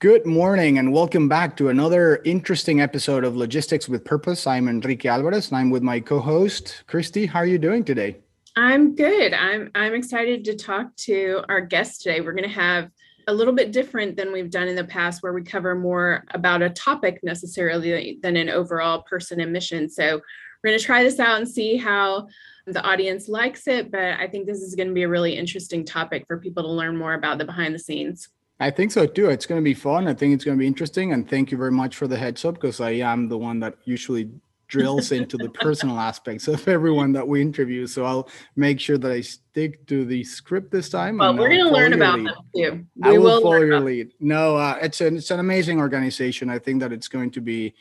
Good morning and welcome back to another interesting episode of Logistics with Purpose. I'm Enrique Alvarez and I'm with my co-host Christy. How are you doing today? I'm good. I'm I'm excited to talk to our guest today. We're going to have a little bit different than we've done in the past where we cover more about a topic necessarily than an overall person and mission. So we're going to try this out and see how the audience likes it, but I think this is going to be a really interesting topic for people to learn more about the behind the scenes. I think so too. It's going to be fun. I think it's going to be interesting. And thank you very much for the heads up because I am the one that usually drills into the personal aspects of everyone that we interview. So I'll make sure that I stick to the script this time. Well, we're going to learn about lead. them too. We I will, will follow your lead. No, uh, it's an it's an amazing organization. I think that it's going to be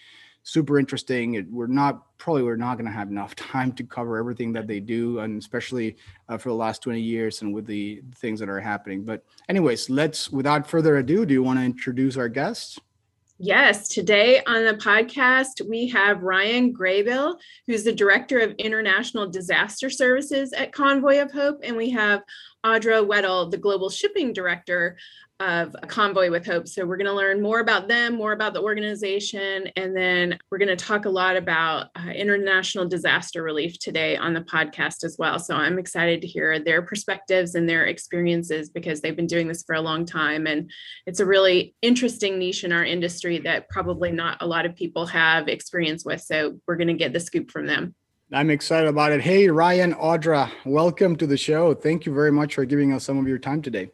super interesting. We're not probably we're not going to have enough time to cover everything that they do, and especially uh, for the last 20 years and with the things that are happening. But anyways, let's without further ado, do you want to introduce our guests? Yes, today on the podcast, we have Ryan Graybill, who's the Director of International Disaster Services at Convoy of Hope, and we have Audra Weddle, the Global Shipping Director of a Convoy with Hope. So we're going to learn more about them, more about the organization, and then we're going to talk a lot about uh, international disaster relief today on the podcast as well. So I'm excited to hear their perspectives and their experiences because they've been doing this for a long time. And it's a really interesting niche in our industry that probably not a lot of people have experience with. So we're going to get the scoop from them. I'm excited about it. Hey, Ryan, Audra, welcome to the show. Thank you very much for giving us some of your time today.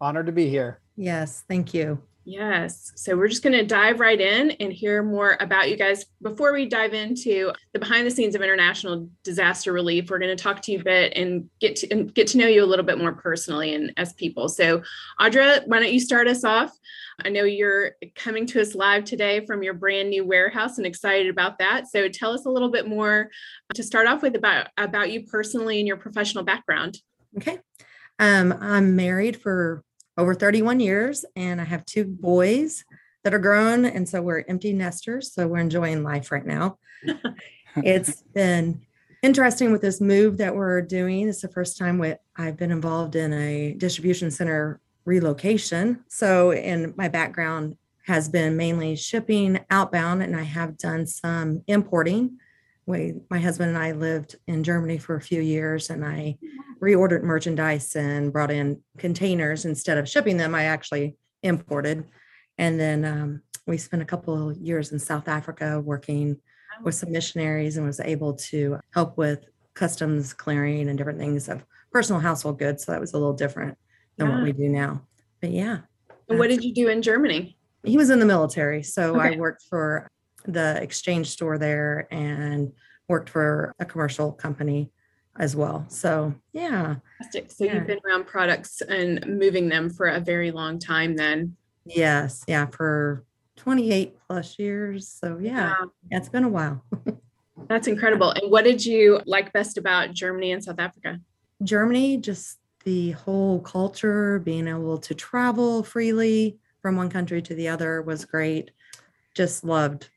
Honored to be here. Yes, thank you. Yes. So we're just going to dive right in and hear more about you guys. Before we dive into the behind the scenes of international disaster relief, we're going to talk to you a bit and get to and get to know you a little bit more personally and as people. So, Audra, why don't you start us off? I know you're coming to us live today from your brand new warehouse and excited about that. So, tell us a little bit more to start off with about about you personally and your professional background. Okay. Um, I'm married for over 31 years and I have two boys that are grown. And so we're empty nesters. So we're enjoying life right now. it's been interesting with this move that we're doing. It's the first time with, I've been involved in a distribution center relocation. So, in my background has been mainly shipping outbound, and I have done some importing we my husband and I lived in Germany for a few years and I reordered merchandise and brought in containers instead of shipping them I actually imported. And then um, we spent a couple of years in South Africa working with some missionaries and was able to help with customs clearing and different things of personal household goods so that was a little different than yeah. what we do now. But yeah what did you do in Germany? He was in the military so okay. I worked for the exchange store there and worked for a commercial company as well. So, yeah. Fantastic. So, yeah. you've been around products and moving them for a very long time then. Yes. Yeah. For 28 plus years. So, yeah, yeah it's been a while. That's incredible. And what did you like best about Germany and South Africa? Germany, just the whole culture, being able to travel freely from one country to the other was great. Just loved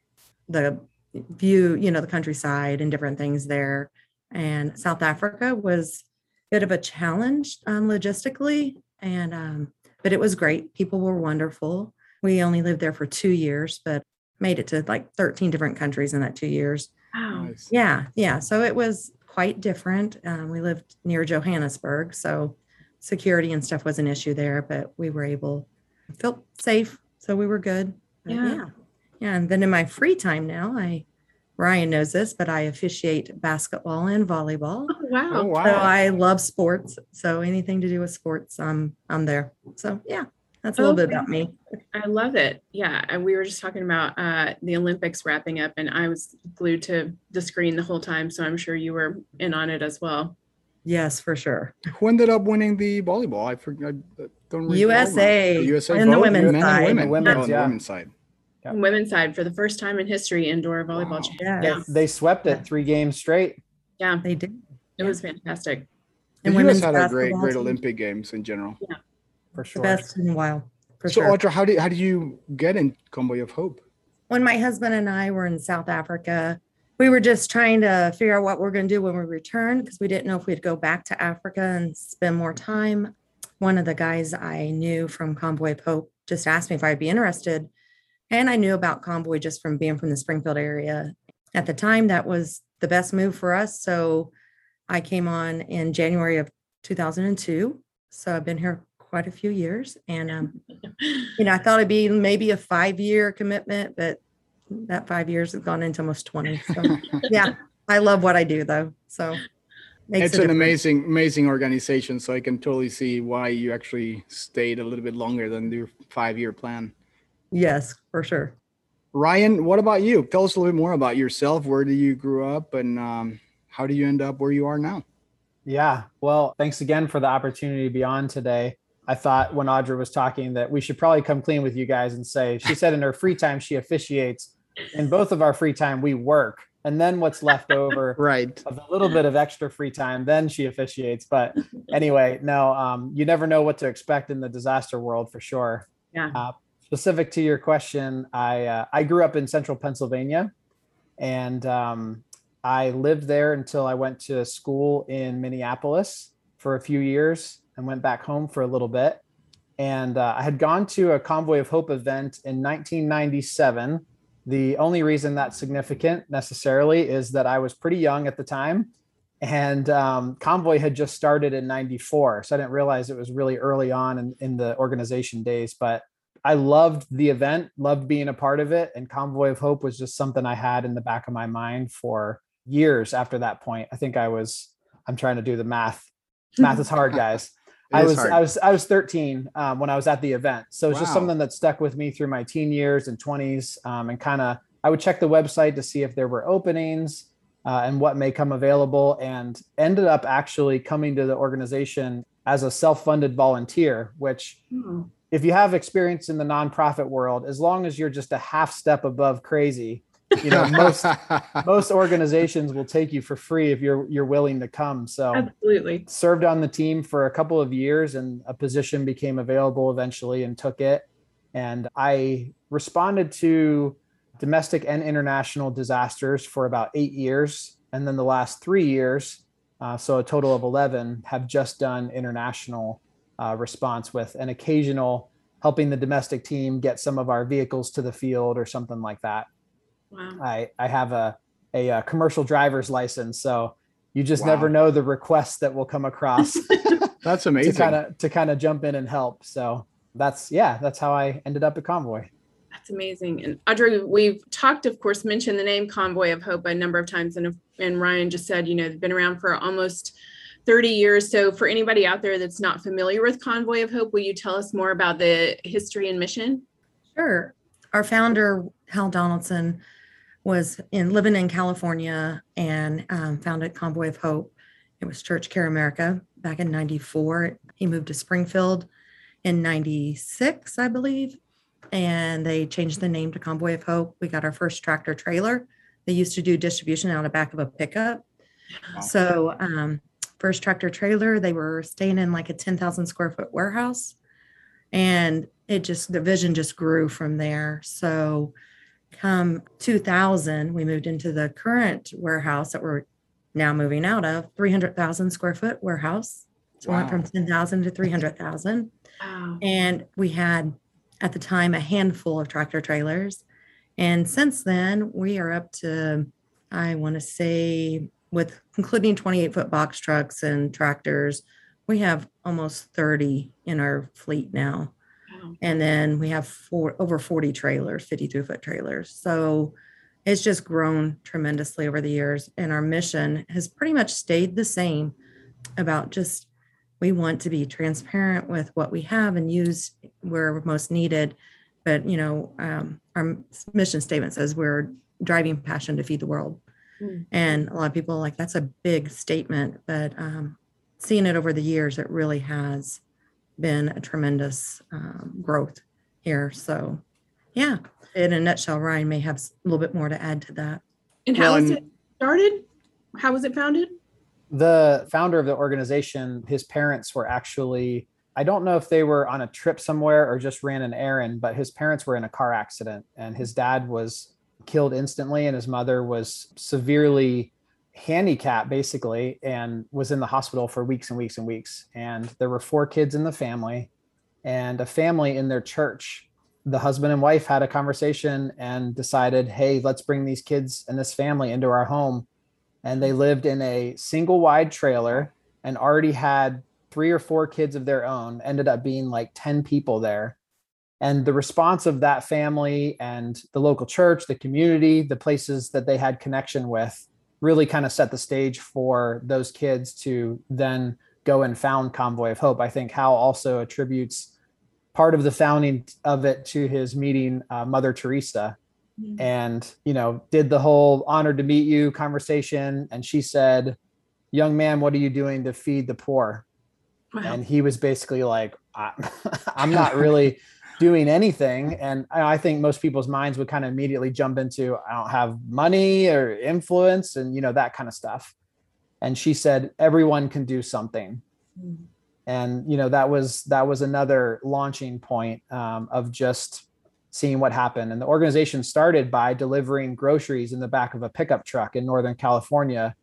the view, you know, the countryside and different things there. And South Africa was a bit of a challenge um, logistically, and um, but it was great. People were wonderful. We only lived there for two years, but made it to like 13 different countries in that two years. Wow. Yeah, yeah. So it was quite different. Um, we lived near Johannesburg, so security and stuff was an issue there, but we were able felt safe, so we were good. Yeah. yeah. Yeah. And then in my free time now, I Ryan knows this, but I officiate basketball and volleyball. Oh, wow. Oh, wow. So I love sports. So anything to do with sports, I'm I'm there. So yeah, that's a little okay. bit about me. I love it. Yeah. And we were just talking about uh, the Olympics wrapping up, and I was glued to the screen the whole time. So I'm sure you were in on it as well. Yes, for sure. Who ended up winning the volleyball? I forgot. Don't USA. USA. In the women's side. Women. Women's, yeah. the women's side. Yep. Women's side for the first time in history, indoor volleyball. Wow. Yeah. They, they swept it three games straight. Yeah, They did. it was fantastic. And And the US women's had a great, great team, Olympic games in general. Yeah, for The sure. best in a while, for So, sure. Audra, how do how do you get in Convoy of Hope? when my husband and I were in South Africa, we were just trying to figure out what we're going to do when we return because we didn't know if we'd go back to Africa and spend more time. One of the guys I knew from Convoy of Hope just asked me if I'd be interested. And I knew about Convoy just from being from the Springfield area. At the time, that was the best move for us. So I came on in January of 2002. So I've been here quite a few years. And um, you know, I thought it'd be maybe a five year commitment, but that five years has gone into almost 20. So yeah, I love what I do though. So makes it's an difference. amazing, amazing organization. So I can totally see why you actually stayed a little bit longer than your five year plan. Yes, for sure. Ryan, what about you? Tell us a little bit more about yourself. Where do you grew up and um, how do you end up where you are now? Yeah. Well, thanks again for the opportunity to be on today. I thought when Audra was talking that we should probably come clean with you guys and say she said in her free time she officiates. In both of our free time, we work. And then what's left over Right. of a little bit of extra free time, then she officiates. But anyway, no, um, you never know what to expect in the disaster world for sure. Yeah. Uh, specific to your question, I uh, I grew up in central Pennsylvania, and um, I lived there until I went to school in Minneapolis for a few years and went back home for a little bit. And uh, I had gone to a Convoy of Hope event in 1997. The only reason that's significant necessarily is that I was pretty young at the time. And um, Convoy had just started in 94. So I didn't realize it was really early on in, in the organization days. But I loved the event, loved being a part of it. And Convoy of Hope was just something I had in the back of my mind for years after that point. I think I was, I'm trying to do the math. Math is hard, guys. I was hard. I was I was 13 um, when I was at the event, so it's just something that stuck with me through my teen years and 20s, um, and kind of I would check the website to see if there were openings uh, and what may come available, and ended up actually coming to the organization as a self-funded volunteer, which Hmm. If you have experience in the nonprofit world, as long as you're just a half step above crazy, you know most most organizations will take you for free if you're you're willing to come. So Absolutely. served on the team for a couple of years and a position became available eventually and took it and i responded to domestic and international disasters for about eight years and then the last three years uh, so a total of 11 have just done international uh, response with an occasional helping the domestic team get some of our vehicles to the field or something like that Wow. I I have a a, uh commercial driver's license, so you just Wow. never know the requests that will come across That's amazing. to amazing. kind of to kind of jump in and help. So that's yeah, that's how I ended up at Convoy. That's amazing. And Audra, we've talked, of course, mentioned the name Convoy of Hope a number of times. And, and Ryan just said, you know, they've been around for almost 30 years. So for anybody out there that's not familiar with Convoy of Hope, will you tell us more about the history and mission? Sure. Our founder, Hal Donaldson, was in living in California and um, founded Convoy of Hope. It was Church Care America back in 94. He moved to Springfield in 96, I believe, and they changed the name to Convoy of Hope. We got our first tractor trailer. They used to do distribution out of back of a pickup. Wow. So, um, first tractor trailer, they were staying in like a 10,000 square foot warehouse. And it just, the vision just grew from there. So, come 2000, we moved into the current warehouse that we're now moving out of 300,000 square foot warehouse. So, we went from 10,000 to 300,000. Wow. And we had at the time a handful of tractor trailers. And since then, we are up to, I want to say, with including 28 foot box trucks and tractors, we have almost 30 in our fleet now. Wow. And then we have four, over 40 trailers, 53 foot trailers. So it's just grown tremendously over the years. And our mission has pretty much stayed the same about just we want to be transparent with what we have and use where most needed. But, you know, um, our mission statement says we're driving passion to feed the world. Mm. And a lot of people are like, that's a big statement. But um, seeing it over the years, it really has been a tremendous um, growth here. So, yeah. in a nutshell. Ryan may have a little bit more to add to that. And how well, was it started? How was it founded? The founder of the organization, his parents were actually, I don't know if they were on a trip somewhere or just ran an errand, but his parents were in a car accident and his dad was killed instantly and his mother was severely handicapped basically and was in the hospital for weeks and weeks and weeks. And there were four kids in the family and a family in their church. The husband and wife had a conversation and decided hey let's bring these kids and this family into our home. And they lived in a single wide trailer and already had three or four kids of their own ended up being like 10 people there and the response of that family and the local church the community the places that they had connection with really kind of set the stage for those kids to then go and found Convoy of Hope. I think Hal also attributes part of the founding of it to his meeting uh, Mother Teresa mm-hmm. and, you know, did the whole honored to meet you conversation. And she said, Young man, what are you doing to feed the poor? Wow. And he was basically like, I'm not really doing anything. And I think most people's minds would kind of immediately jump into, I don't have money or influence and, you know, that kind of stuff. And she said, everyone can do something. Mm-hmm. And, you know, that was, that was another launching point um, of just seeing what happened. And the organization started by delivering groceries in the back of a pickup truck in Northern California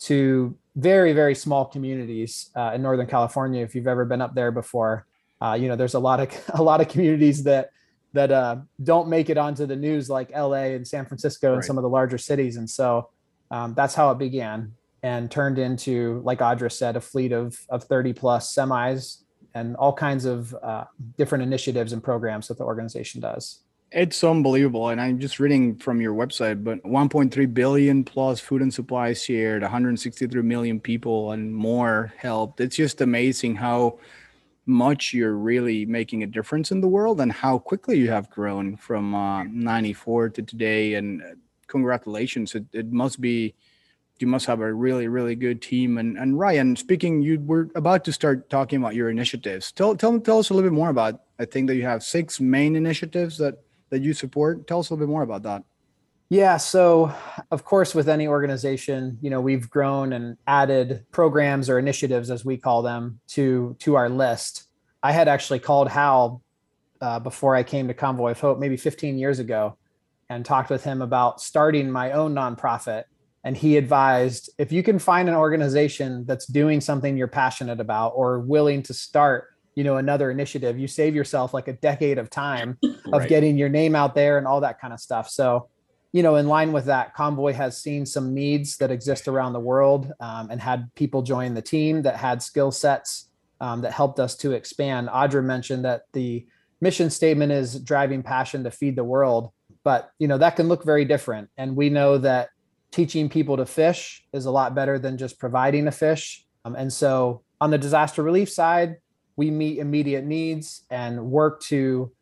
to very, very small communities uh, in Northern California. If you've ever been up there before, uh, you know, there's a lot of a lot of communities that that uh, don't make it onto the news like LA and San Francisco and right. some of the larger cities. And so um, that's how it began and turned into, like Audra said, a fleet of, of 30 plus semis and all kinds of uh, different initiatives and programs that the organization does. It's unbelievable. And I'm just reading from your website, but 1.3 billion plus food and supplies shared, 163 million people and more helped. It's just amazing how much you're really making a difference in the world and how quickly you have grown from uh, 94 to today and uh, congratulations. It, it must be you must have a really really good team. And and ryan speaking you were about to start talking about your initiatives. Tell tell, tell us a little bit more about i think that you have six main initiatives that that you support. Tell us a little bit more about that yeah. So, of course, with any organization, you know, we've grown and added programs or initiatives, as we call them, to to our list. I had actually called Hal uh, before I came to Convoy of Hope, maybe 15 years ago, and talked with him about starting my own nonprofit. And he advised if you can find an organization that's doing something you're passionate about or willing to start you know another initiative you save yourself like a decade of time of right. getting your name out there and all that kind of stuff so you know, in line with that, Convoy has seen some needs that exist around the world um, and had people join the team that had skill sets um, that helped us to expand. Audra mentioned that the mission statement is driving passion to feed the world, but you know that can look very different. And we know that teaching people to fish is a lot better than just providing a fish. Um, and so on the disaster relief side, we meet immediate needs and work to,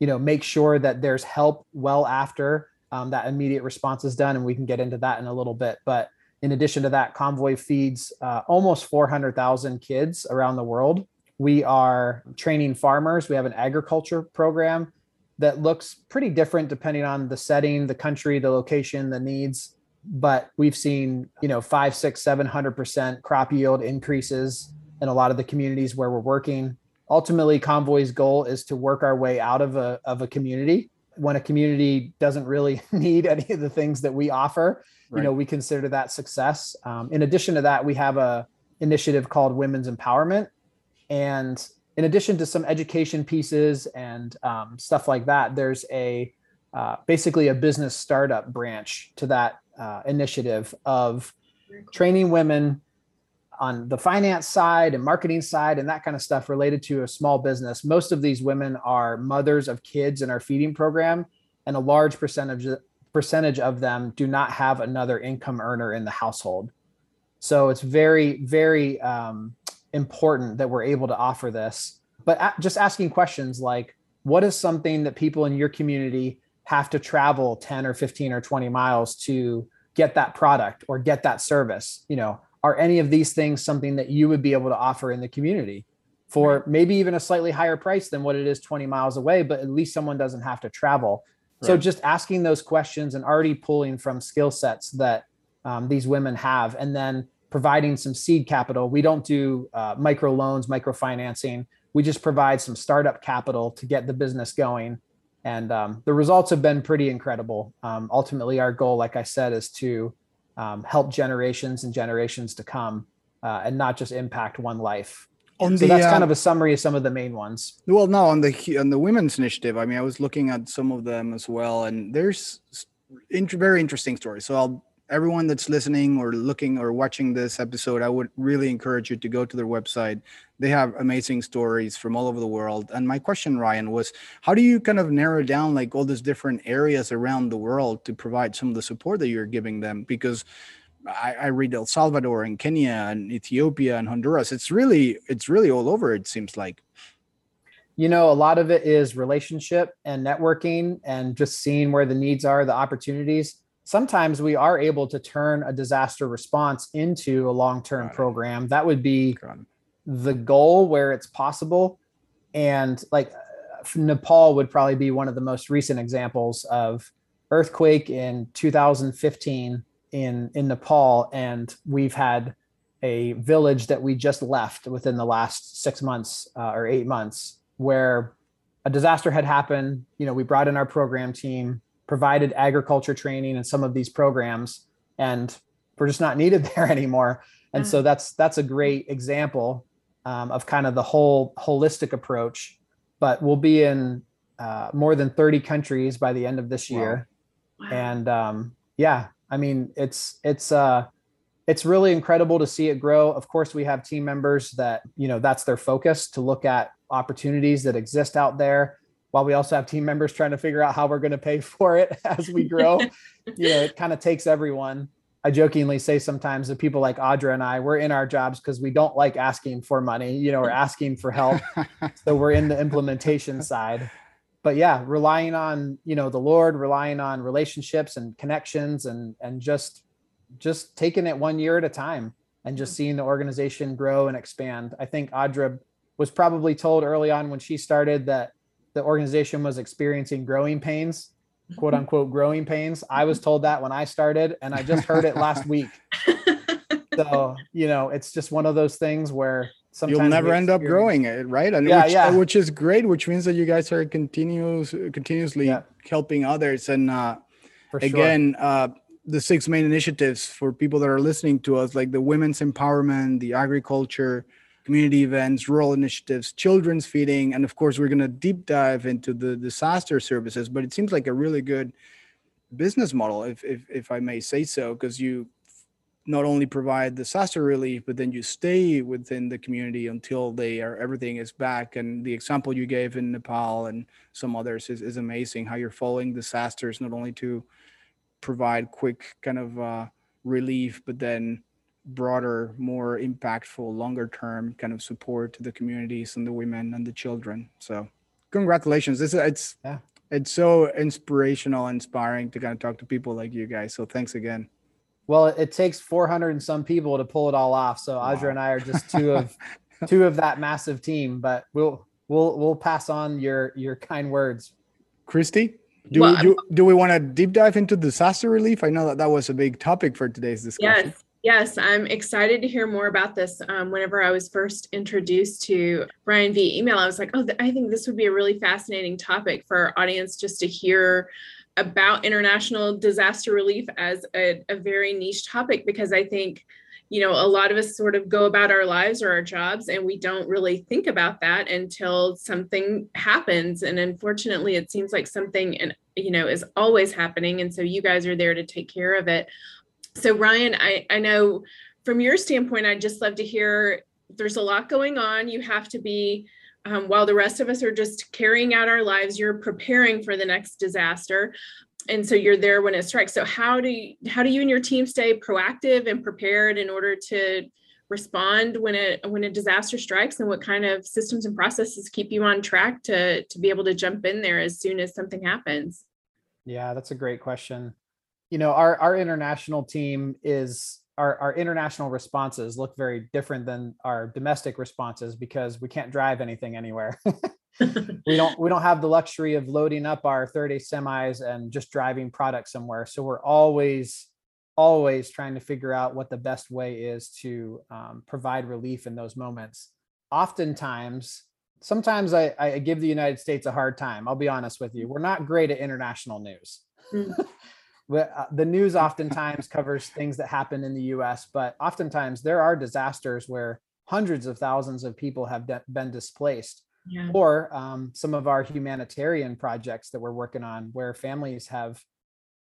you know, make sure that there's help well after um, that immediate response is done, and we can get into that in a little bit. But in addition to that, Convoy feeds uh, almost 400,000 kids around the world. We are training farmers. We have an agriculture program that looks pretty different depending on the setting, the country, the location, the needs. But we've seen, you know, five, six, seven hundred percent crop yield increases in a lot of the communities where we're working. Ultimately, Convoy's goal is to work our way out of a of a community when a community doesn't really need any of the things that we offer right. you know we consider that success. Um, in addition to that we have a initiative called women's empowerment. And in addition to some education pieces and um, stuff like that there's a uh, basically a business startup branch to that uh, initiative of training women on the finance side and marketing side and that kind of stuff related to a small business. Most of these women are mothers of kids in our feeding program, and a large percentage percentage of them do not have another income earner in the household. So it's very, very um, important that we're able to offer this. But just asking questions like, what is something that people in your community have to travel 10 or 15 or 20 miles to get that product or get that service? You know, are any of these things something that you would be able to offer in the community for maybe even a slightly higher price than what it is 20 miles away but at least someone doesn't have to travel So just asking those questions and already pulling from skill sets that um, these women have, and then providing some seed capital. We don't do uh, micro loans, microfinancing. We just provide some startup capital to get the business going. And um, the results have been pretty incredible. Um, ultimately, our goal, like I said, is to um, help generations and generations to come uh, and not just impact one life. On So that's kind um, of a summary of some of the main ones. Well, no, on the on the women's initiative, I mean, I was looking at some of them as well, and there's int- very interesting stories. So, I'll, everyone that's listening or looking or watching this episode, I would really encourage you to go to their website. They have amazing stories from all over the world. And my question, Ryan, was how do you kind of narrow down like all these different areas around the world to provide some of the support that you're giving them? Because I, I read El Salvador and Kenya and Ethiopia and Honduras. It's really, it's really all over. It seems like. you know a lot of it is relationship and networking and just seeing where the needs are the opportunities sometimes we are able to turn a disaster response into a long-term program. That would be the goal where it's possible. And like nepal would probably be one of the most recent examples of earthquake in 2015 in in nepal. And we've had a village that we just left within the last six months uh, or eight months where a disaster had happened. You know we brought in our program team provided agriculture training and some of these programs and we're just not needed there anymore. And so that's that's a great example um, of kind of the whole holistic approach but we'll be in uh, more than 30 countries by the end of this Wow. year Wow. and um, yeah i mean it's it's uh it's really incredible to see it grow. Of course we have team members that you know that's their focus to look at opportunities that exist out there while we also have team members trying to figure out how we're going to pay for it as we grow. You know it kind of takes everyone. I jokingly say sometimes that people like audra and i we're in our jobs because we don't like asking for money you know we're asking for help. So we're in the implementation side. But yeah relying on you know the lord relying on relationships and connections and and just just taking it one year at a time and just mm-hmm. seeing the organization grow and expand. I think audra was probably told early on when she started that the organization was experiencing growing pains quote unquote growing pains i was told that when i started and i just heard it last week so you know it's just one of those things where sometimes You'll never end up growing it, right? And Yeah, which, yeah. which is great, which means that you guys are continuous, continuously Yeah. helping others. And uh, for sure. again, uh, the six main initiatives for people that are listening to us, like the women's empowerment, the agriculture, community events, rural initiatives, children's feeding, and of course, we're going to deep dive into the disaster services. But it seems like a really good business model, if if, if I may say so, because you not only provide disaster relief, but then you stay within the community until they are everything is back. And the example you gave in Nepal and some others is, is amazing. How you're following disasters not only to provide quick kind of uh, relief, but then broader, more impactful, longer term kind of support to the communities and the women and the children. So congratulations. This it's Yeah. it's so inspirational, inspiring to kind of talk to people like you guys. So thanks again. Well, it takes 400 and some people to pull it all off. So Audra Wow. and I are just two of two of that massive team. But we'll we'll we'll pass on your your kind words. Christy, do Well, we, do, do we want to deep dive into disaster relief? I know that that was a big topic for today's discussion. Yes, yes, I'm excited to hear more about this. Um, whenever I was first introduced to Ryan via email, I was like, oh, th- I think this would be a really fascinating topic for our audience just to hear about international disaster relief as a, a very niche topic because I think you know a lot of us sort of go about our lives or our jobs and we don't really think about that until something happens. And unfortunately it seems like something and you know is always happening. And so you guys are there to take care of it so ryan i i know from your standpoint i'd just love to hear there's a lot going on. You have to be um, while the rest of us are just carrying out our lives you're preparing for the next disaster. And so you're there when it strikes. So how do you how do you and your team stay proactive and prepared in order to respond when it when a disaster strikes? And what kind of systems and processes keep you on track to to be able to jump in there as soon as something happens? Yeah, that's a great question. You know, our our international team is our our international responses look very different than our domestic responses because we can't drive anything anywhere. we don't we don't have the luxury of loading up our 30 semis and just driving product somewhere. So we're always always trying to figure out what the best way is to um, provide relief in those moments. Oftentimes, sometimes I, I, give the United States a hard time. I'll be honest with you. We're not great at international news. Uh, the news oftentimes covers things that happen in the US, but oftentimes there are disasters where hundreds of thousands of people have de- been displaced. Yeah. Or um, some of our humanitarian projects that we're working on where families have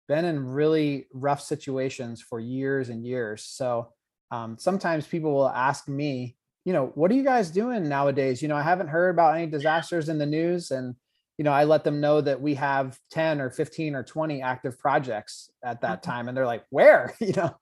been in really rough situations for years and years. So um, sometimes people will ask me, you know, what are you guys doing nowadays? You know, I haven't heard about any disasters in the news. And, you know, I let them know that we have 10 or 15 or 20 active projects at that mm-hmm. time. And they're like, where? you know,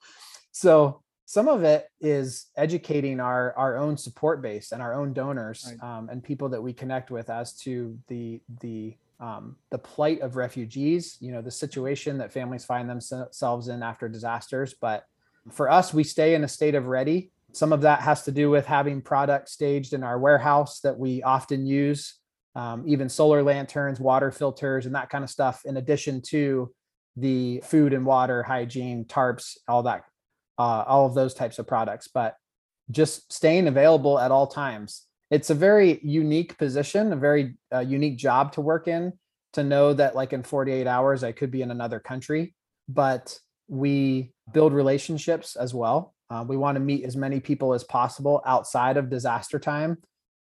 so some of it is educating our our own support base and our own donors right. um, and people that we connect with as to the the um, the plight of refugees, you know, the situation that families find themselves in after disasters. But for us, we stay in a state of ready. Some of that has to do with having product staged in our warehouse that we often use, um, even solar lanterns, water filters, and that kind of stuff, in addition to the food and water hygiene, tarps, all that, uh, all of those types of products. But just staying available at all times it's a very unique position, a very uh, unique job to work in to know that like in 48 hours I could be in another country, but we build relationships as well. Uh, we want to meet as many people as possible outside of disaster time.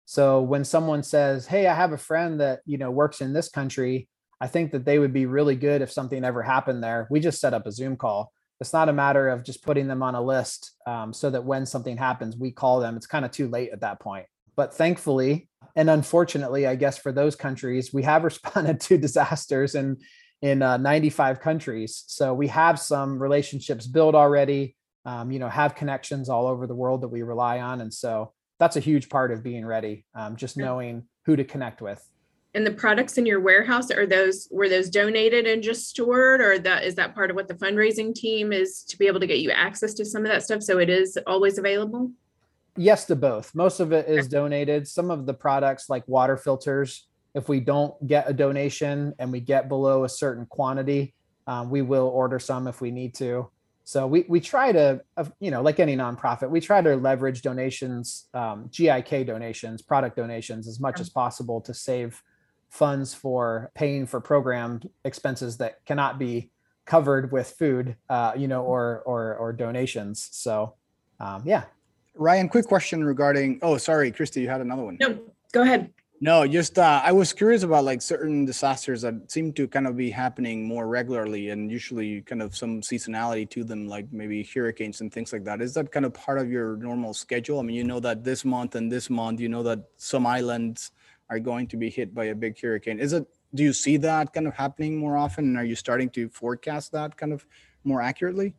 So when someone says, "Hey, I have a friend that, you know, works in this country," I think that they would be really good if something ever happened there. We just set up a Zoom call. It's not a matter of just putting them on a list um, so that when something happens, we call them. It's kind of too late at that point. But thankfully, and unfortunately, I guess for those countries, we have responded to disasters in in uh, 95 countries. So we have some relationships built already. Um, you know, have connections all over the world that we rely on, and so that's a huge part of being ready. Um, just knowing who to connect with. And the products in your warehouse are those were those donated and just stored, or that is that part of what the fundraising team is to be able to get you access to some of that stuff, so it is always available yes to both. Most of it is donated. Some of the products like water filters, if we don't get a donation and we get below a certain quantity, um, we will order some if we need to. So we we try to, you know, like any nonprofit, we try to leverage donations, um, GIK donations, product donations, as much as possible to save funds for paying for program expenses that cannot be covered with food, uh, you know, or or or donations. So um, yeah, Ryan, quick question regarding. Oh, sorry, Christy, you had another one. No, go ahead. No, just uh, I was curious about like certain disasters that seem to kind of be happening more regularly and usually kind of some seasonality to them, like maybe hurricanes and things like that. Is that kind of part of your normal schedule? I mean, you know that this month and this month, you know that some islands are going to be hit by a big hurricane. Is it? Do you see that kind of happening more often? And are you starting to forecast that kind of more accurately?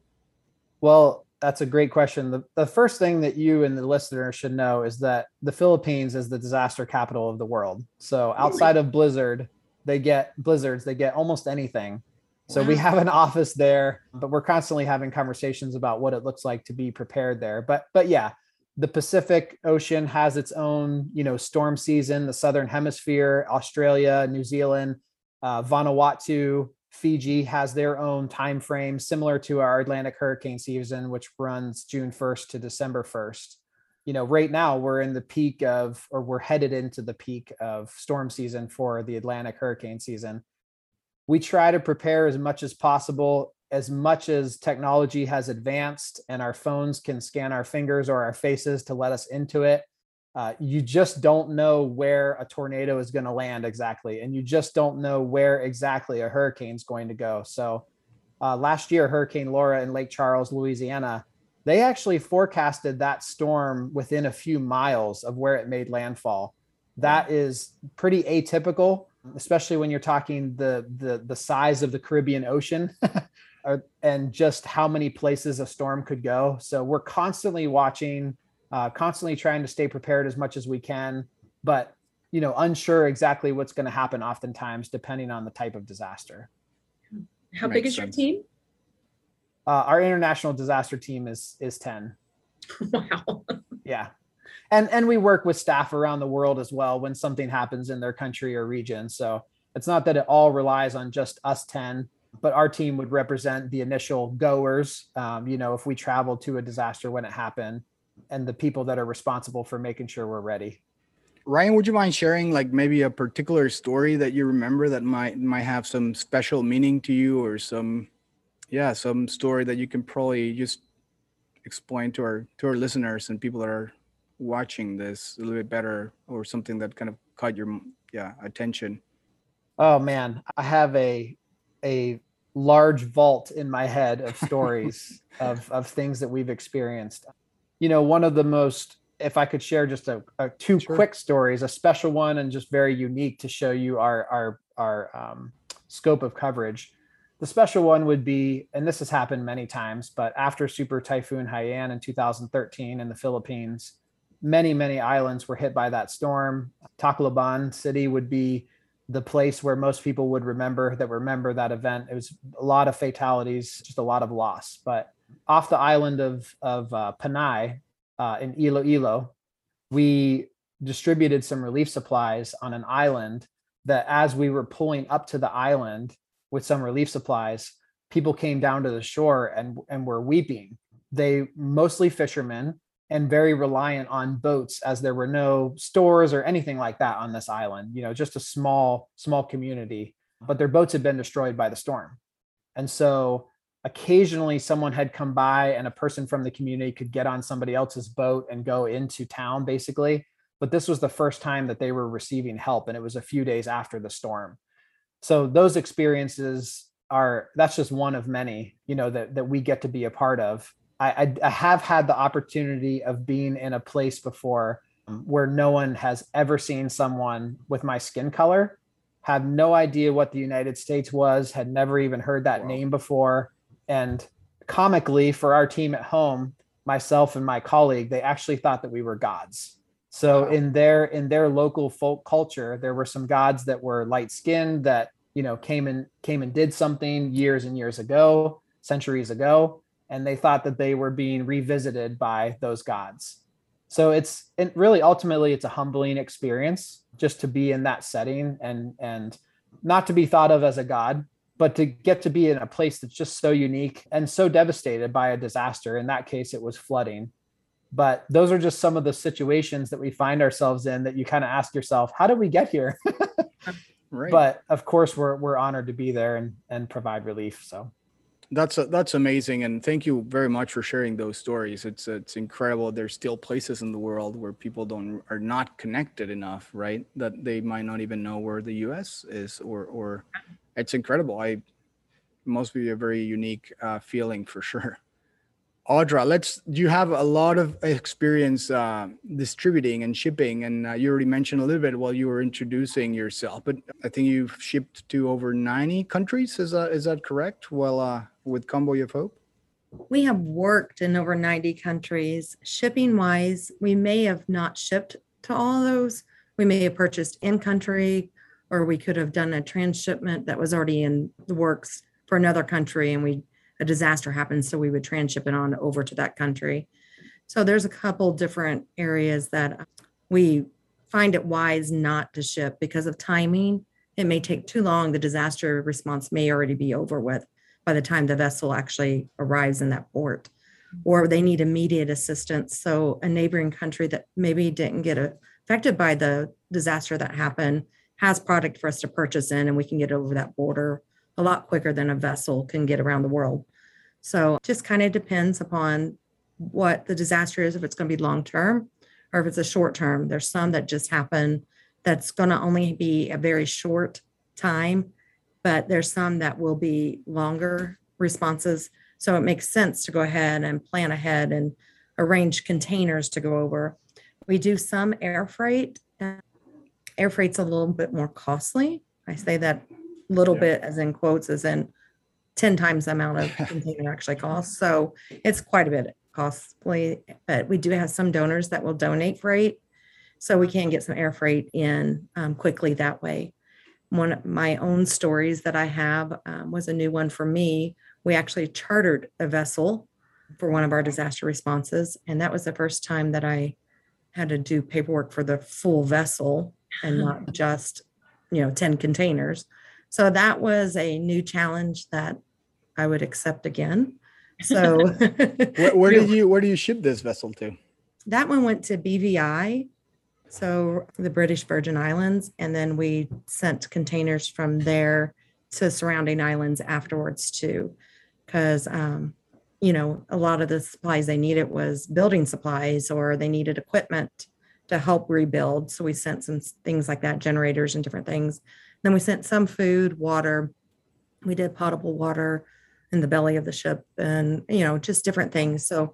Well, that's a great question. The, the first thing that you and the listener should know is that the Philippines is the disaster capital of the world. So outside of blizzard, they get blizzards, they get almost anything. So we have an office there, but we're constantly having conversations about what it looks like to be prepared there. But but yeah, the Pacific Ocean has its own, you know, storm season, the southern hemisphere, Australia, New Zealand, uh, Vanuatu, Fiji has their own time frame similar to our Atlantic hurricane season, which runs June 1st to December 1st. You know, right now we're in the peak of, or we're headed into the peak of storm season for the Atlantic hurricane season. We try to prepare as much as possible, as much as technology has advanced and our phones can scan our fingers or our faces to let us into it uh, you just don't know where a tornado is going to land exactly, and you just don't know where exactly a hurricane is going to go. So, uh, last year, Hurricane Laura in Lake Charles, Louisiana, they actually forecasted that storm within a few miles of where it made landfall. That is pretty atypical, especially when you're talking the the the size of the Caribbean Ocean. and just how many places a storm could go. So we're constantly watching uh, constantly trying to stay prepared as much as we can, but you know, unsure exactly what's going to happen oftentimes depending on the type of disaster. How big is sense. your team? Uh, our international disaster team is is 10. Wow. Yeah. and and we work with staff around the world as well when something happens in their country or region so it's not that it all relies on just us 10 but our team would represent the initial goers um, you know if we travel to a disaster when it happened and the people that are responsible for making sure we're ready Ryan, would you mind sharing like maybe a particular story that you remember that might might have some special meaning to you or some yeah, some story that you can probably just explain to our to our listeners and people that are watching this a little bit better or something that kind of caught your yeah, attention. Oh man, I have a a large vault in my head of stories of of things that we've experienced. You know, one of the most if I could share just a, a two sure. quick stories, a special one and just very unique to show you our our our um, scope of coverage. The special one would be, and this has happened many times, but after Super Typhoon Haiyan in 2013 in the Philippines, many many islands were hit by that storm. Tacloban City would be the place where most people would remember that remember that event. It was a lot of fatalities, just a lot of loss. But off the island of of uh, Panay, uh, in Iloilo, we distributed some relief supplies on an island that as we were pulling up to the island with some relief supplies, people came down to the shore and, and were weeping. They mostly fishermen and very reliant on boats as there were no stores or anything like that on this island, you know, just a small, small community, but their boats had been destroyed by the storm. And so occasionally someone had come by and a person from the community could get on somebody else's boat and go into town basically. But this was the first time that they were receiving help and it was a few days after the storm. So those experiences are that's just one of many you know that that we get to be a part of. I i, I have had the opportunity of being in a place before um, where no one has ever seen someone with my skin color. Have no idea what the united states was had never even heard that wow. name before and comically, for our team at home, myself and my colleague, they actually thought that we were gods. So wow. in their in their local folk culture, there were some gods that were light skinned that you know came and came and did something years and years ago, centuries ago, and they thought that they were being revisited by those gods. So it's it really ultimately it's a humbling experience just to be in that setting and and not to be thought of as a god, but to get to be in a place that's just so unique and so devastated by a disaster in that case it was flooding. But those are just some of the situations that we find ourselves in that you kind of ask yourself how did we get here? Right. but of course we're we're honored to be there and and provide relief so. That's a, that's amazing and thank you very much for sharing those stories. It's it's incredible. There's still places in the world where people don't are not connected enough right? That they might not even know where the us is or or it's incredible. I must be a very unique uh, feeling for sure. Audra, let's. You have a lot of experience uh, distributing and shipping, and uh, you already mentioned a little bit while you were introducing yourself. But I think you've shipped to over ninety countries. Is that is that correct? Well, uh, with Convoy of Hope, we have worked in over ninety countries. Shipping wise, we may have not shipped to all those. We may have purchased in country or we could have done a transshipment that was already in the works for another country and we a disaster happens so we would transship it on over to that country. So there's a couple different areas that we find it wise not to ship because of timing. It may take too long. The disaster response may already be over with by the time the vessel actually arrives in that port. Or they need immediate assistance. So a neighboring country that maybe didn't get affected by the disaster that happened has product for us to purchase in and we can get over that border a lot quicker than a vessel can get around the world. So it just kind of depends upon what the disaster is, if it's going to be long term or if it's a short term. There's some that just happen that's going to only be a very short time, but there's some that will be longer responses. So it makes sense to go ahead and plan ahead and arrange containers to go over. We do some air freight air freight's a little bit more costly. I say that little yeah. bit as in quotes, as in 10 times the amount of container actually costs. So it's quite a bit costly, but we do have some donors that will donate freight. So we can get some air freight in um, quickly that way. One of my own stories that I have um, was a new one for me. We actually chartered a vessel for one of our disaster responses. And that was the first time that I had to do paperwork for the full vessel and not just, you know, 10 containers. So that was a new challenge that I would accept again. So Where, where did you where do you ship this vessel to? that one went to BVI, so the British Virgin Islands, and then we sent containers from there to surrounding islands afterwards too, because um, you know a lot of the supplies they needed was building supplies or they needed equipment to help rebuild. So we sent some things like that, generators and different things. Then we sent some food, water. We did potable water in the belly of the ship, and you know just different things. So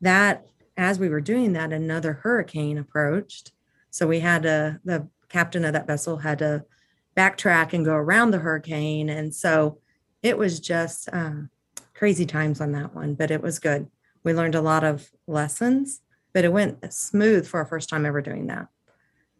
that as we were doing that, another hurricane approached. So we had to, the captain of that vessel had to backtrack and go around the hurricane. And so it was just um, crazy times on that one, but it was good. We learned a lot of lessons, but it went smooth for our first time ever doing that.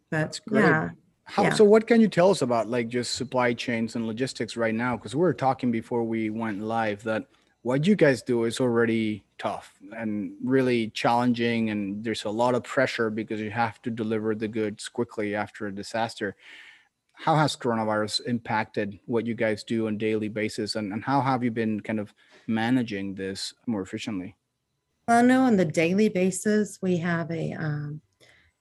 But That's great. yeah, How, Yeah. So what can you tell us about like just supply chains and logistics right now? Because we were talking before we went live that what you guys do is already tough and really challenging and there's a lot of pressure because you have to deliver the goods quickly after a disaster. How has coronavirus impacted what you guys do on daily basis and, and how have you been kind of managing this more efficiently? Well, no, on the daily basis, we have a um,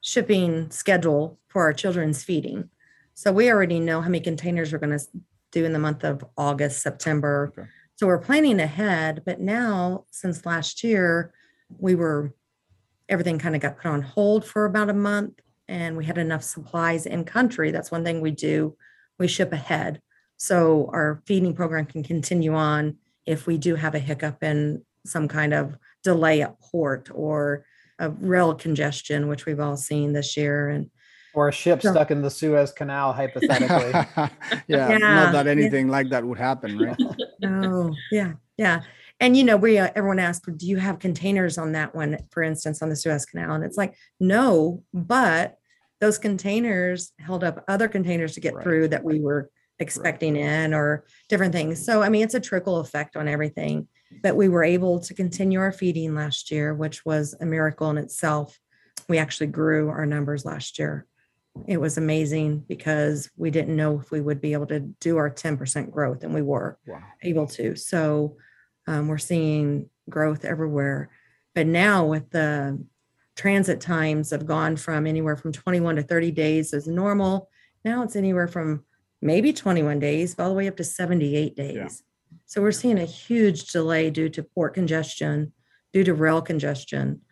shipping schedule for our children's feeding. So we already know how many containers we're going to do in the month of August, September. Okay. So we're planning ahead. But now, since last year, we were, everything kind of got put on hold for about a month and we had enough supplies in country. That's one thing we do. We ship ahead. So our feeding program can continue on if we do have a hiccup in some kind of delay at port or a rail congestion, which we've all seen this year. And Or a ship So- stuck in the Suez Canal, hypothetically. yeah, Yeah, not that yeah. anything like that would happen, right? oh, yeah, yeah. And you know, we uh, everyone asked, do you have containers on that one, for instance, on the Suez Canal? And it's like, no, but those containers held up other containers to get Right. through that we were expecting in or different things. So I mean, it's a trickle effect on everything. But we were able to continue our feeding last year, which was a miracle in itself. We actually grew our numbers last year. It was amazing because we didn't know if we would be able to do our 10% growth, and we were Wow. able to. So um, we're seeing growth everywhere. But now with the transit times have gone from anywhere from 21 to 30 days as normal. Now it's anywhere from maybe 21 days all the way up to 78 days. So we're seeing a huge delay due to port congestion, due to rail congestion,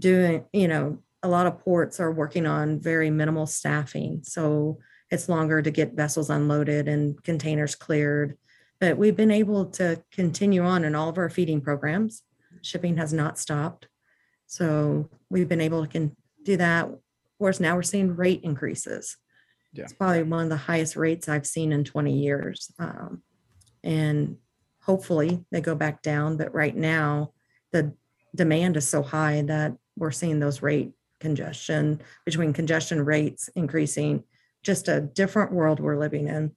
doing, you know, a lot of ports are working on very minimal staffing. So it's longer to get vessels unloaded and containers cleared. But we've been able to continue on in all of our feeding programs. Shipping has not stopped. So we've been able to can do that. Of course, now we're seeing rate increases. Yeah. It's probably one of the highest rates I've seen in 20 years. Um, and hopefully they go back down. But right now, the demand is so high that we're seeing those rate congestion between congestion rates increasing. Just a different world we're living in.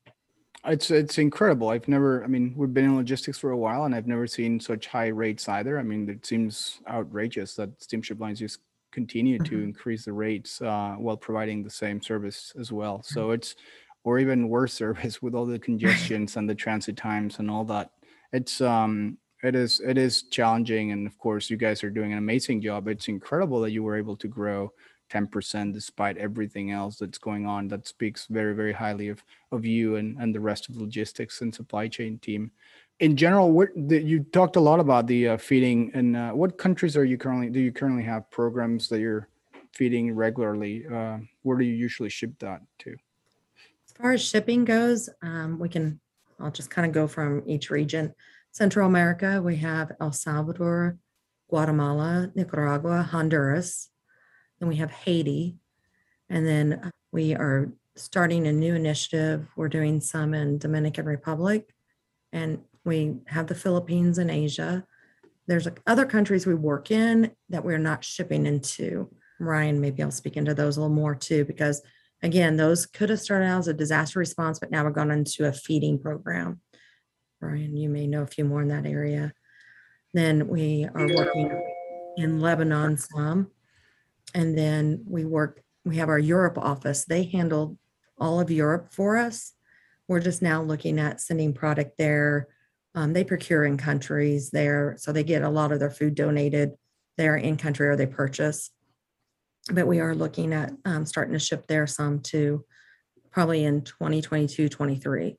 It's it's incredible. I've never. I mean, we've been in logistics for a while, and I've never seen such high rates either. I mean, it seems outrageous that steamship lines just continue to Mhm. increase the rates uh, while providing the same service as well. So it's or even worse service with all the congestions and the transit times and all that. It's um it is it is challenging, and of course, you guys are doing an amazing job. It's incredible that you were able to grow. 10% despite everything else that's going on that speaks very very highly of of you and, and the rest of the logistics and supply chain team. In general, what the, you talked a lot about the uh, feeding, and uh, what countries are you currently? Do you currently have programs that you're feeding regularly? Uh, where do you usually ship that to? As far as shipping goes, um, we can, I'll just kind of go from each region. Central America, we have El Salvador, Guatemala, Nicaragua, Honduras. Then we have Haiti. And then uh, we are starting a new initiative. We're doing some in Dominican Republic. And we have the Philippines and Asia. There's other countries we work in that we're not shipping into. Ryan, maybe I'll speak into those a little more too, because again, those could have started out as a disaster response, but now we're gone into a feeding program. Ryan, you may know a few more in that area. Then we are working in Lebanon some. and then we work, we have our Europe office. They handle all of Europe for us. We're just now looking at sending product there. Um, they procure in countries there, so they get a lot of their food donated there in country or they purchase. But we are looking at um, starting to ship there some to probably in 2022, 23.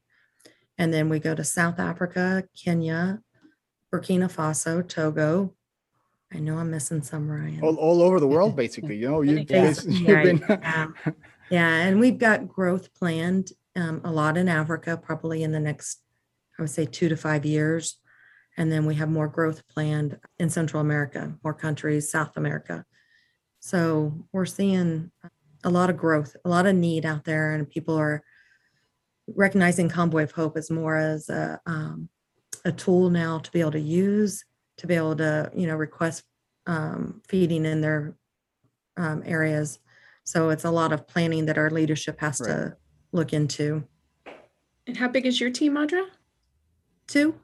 And then we go to South Africa, Kenya, Burkina Faso, Togo. I know I'm missing some, Ryan. all, all over the world, basically. You know, you places. you've Yeah, been yeah. Yeah, and we've got growth planned um, a lot in Africa, probably in the next, I would say, two to five years. And then we have more growth planned in Central America, more countries, South America. So we're seeing a lot of growth, a lot of need out there, and people are recognizing Convoy of Hope as more as a um, a tool now to be able to use, to be able to you know request um, feeding in their um, areas. So it's a lot of planning that our leadership has Right. to look into. And how big is your team, Audra? Two,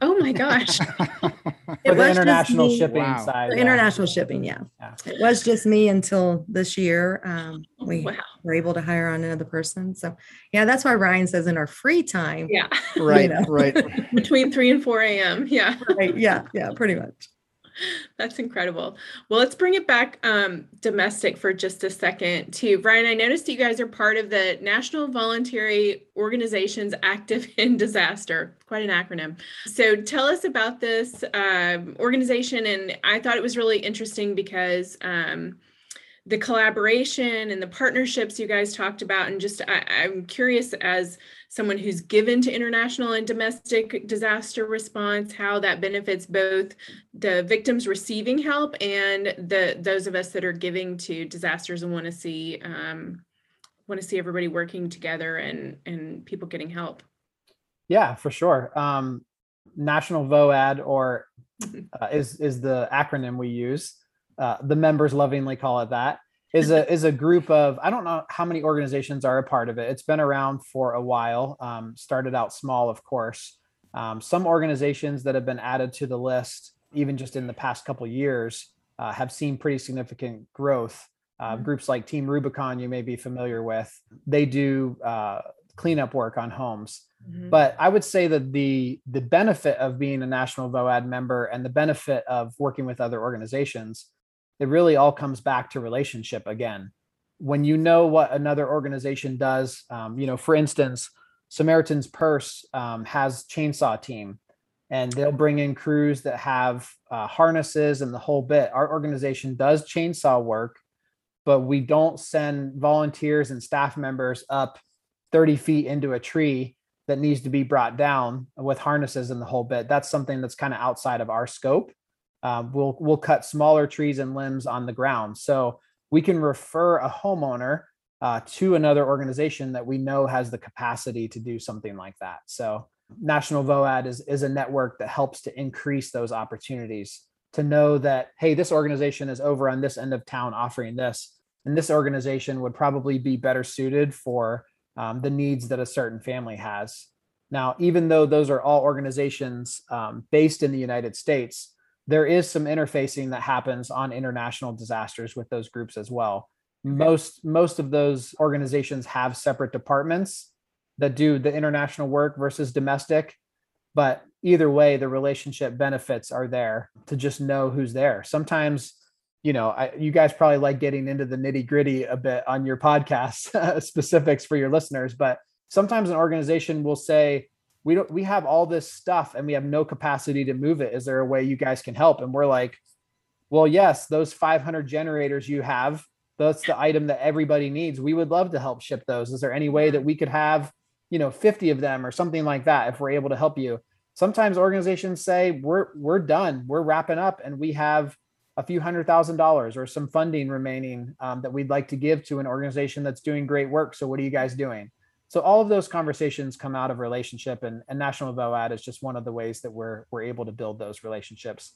Oh my gosh. For It the was international shipping Wow. side. for yeah. international shipping, yeah. Yeah. It was just me until this year. Um, we wow. were able to hire on another person. So yeah, that's why Ryan says in our free time. Yeah. right, know. right. Between 3 and 4 a.m. Yeah. Right, yeah, yeah, pretty much. That's incredible. Well, let's bring it back um, domestic for just a second, too. Ryan, I noticed you guys are part of the National Voluntary Organizations Active in Disaster, quite an acronym. So tell us about this um, organization. And I thought it was really interesting because um, the collaboration and the partnerships you guys talked about, and just I, I'm curious as someone who's given to international and domestic disaster response, how that benefits both the victims receiving help and the those of us that are giving to disasters and want to see um, want to see everybody working together and and people getting help. Yeah, for sure. Um, National VOAD, or uh, is is the acronym we use. Uh, the members lovingly call it that. Is a is a group of I don't know how many organizations are a part of it. It's been around for a while. Um, started out small, of course. Um, some organizations that have been added to the list, even just in the past couple years, uh, have seen pretty significant growth. Uh, Mhm. Groups like Team Rubicon, you may be familiar with, they do uh, cleanup work on homes Mhm. but i would say that the the benefit of being a national voad member and the benefit of working with other organizations it really all comes back to relationship again when you know what another organization does um, you know for instance samaritan's purse um, has chainsaw team and they'll bring in crews that have uh, harnesses and the whole bit our organization does chainsaw work but we don't send volunteers and staff members up 30 feet into a tree that needs to be brought down with harnesses and the whole bit. That's something that's kind of outside of our scope. Um, we'll we'll cut smaller trees and limbs on the ground, so we can refer a homeowner uh, to another organization that we know has the capacity to do something like that. So National VOAD is is a network that helps to increase those opportunities to know that hey, this organization is over on this end of town offering this, and this organization would probably be better suited for um, the needs that a certain family has. Now, even though those are all organizations um, based in the United States, there is some interfacing that happens on international disasters with those groups as well. Most most of those organizations have separate departments that do the international work versus domestic, but either way, the relationship benefits are there to just know who's there. Sometimes you know, I, you guys probably like getting into the nitty gritty a bit on your podcast specifics for your listeners, but sometimes an organization will say, we don't, we have all this stuff and we have no capacity to move it. Is there a way you guys can help? And we're like, well, yes, those 500 generators you have, that's the item that everybody needs. We would love to help ship those. Is there any way that we could have, you know, 50 of them or something like that if we're able to help you? Sometimes organizations say we're we're done, we're wrapping up, and we have a few hundred thousand dollars or some funding remaining um, that we'd like to give to an organization that's doing great work. So what are you guys doing? So all of those conversations come out of relationship, and, and National VOAD is just one of the ways that we're we're able to build those relationships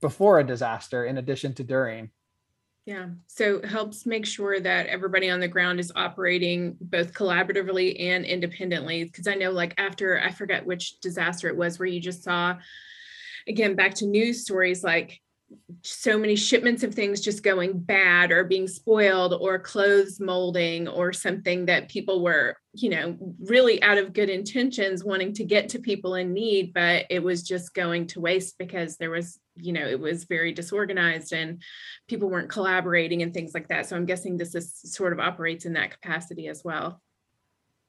before a disaster, in addition to during. Yeah, so helps make sure that everybody on the ground is operating both collaboratively and independently. Because I know, like, after I forget which disaster it was, where you just saw, again, back to news stories like so many shipments of things just going bad or being spoiled or clothes molding or something that people were you know really out of good intentions wanting to get to people in need but it was just going to waste because there was you know it was very disorganized and people weren't collaborating and things like that. So i'm guessing this is sort of operates in that capacity as well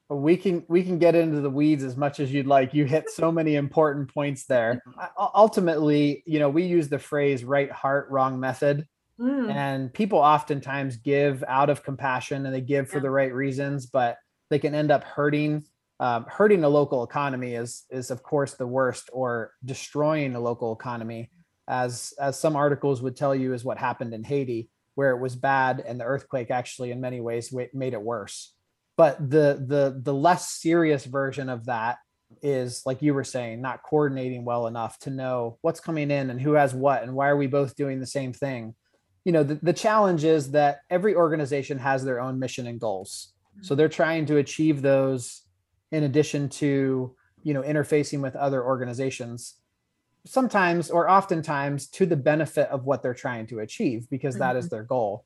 we can we can get into the weeds as much as you'd like. You hit so many important points there. Ultimately you know we use the phrase right heart wrong method. Mm. and people oftentimes give out of compassion and they give for the right reasons but they can end up hurting um, hurting the local economy is is of course the worst or destroying the local economy as as some articles would tell you is what happened in haiti where it was bad and the earthquake actually in many ways made it worse but the the the less serious version of that is like you were saying not coordinating well enough to know what's coming in and who has what and why are we both doing the same thing. You know the, the challenge is that every organization has their own mission and goals. So they're trying to achieve those in addition to you know interfacing with other organizations sometimes or oftentimes to the benefit of what they're trying to achieve because that is mm-hmm. their goal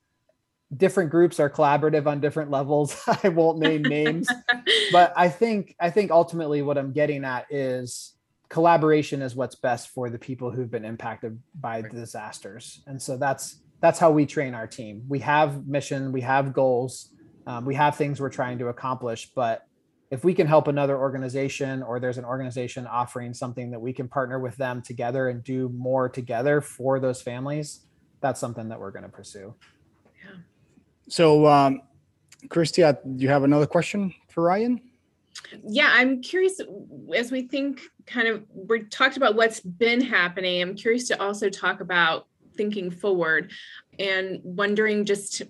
different groups are collaborative on different levels. I won't name names, but I think I think ultimately what I'm getting at is collaboration is what's best for the people who've been impacted by the disasters. And so that's that's how we train our team. We have mission, we have goals, um, we have things we're trying to accomplish, but if we can help another organization or there's an organization offering something that we can partner with them together and do more together for those families, that's something that we're going to pursue. So, um, Christy, do you have another question for Ryan? Yeah, I'm curious as we think kind of we talked about what's been happening. I'm curious to also talk about thinking forward and wondering just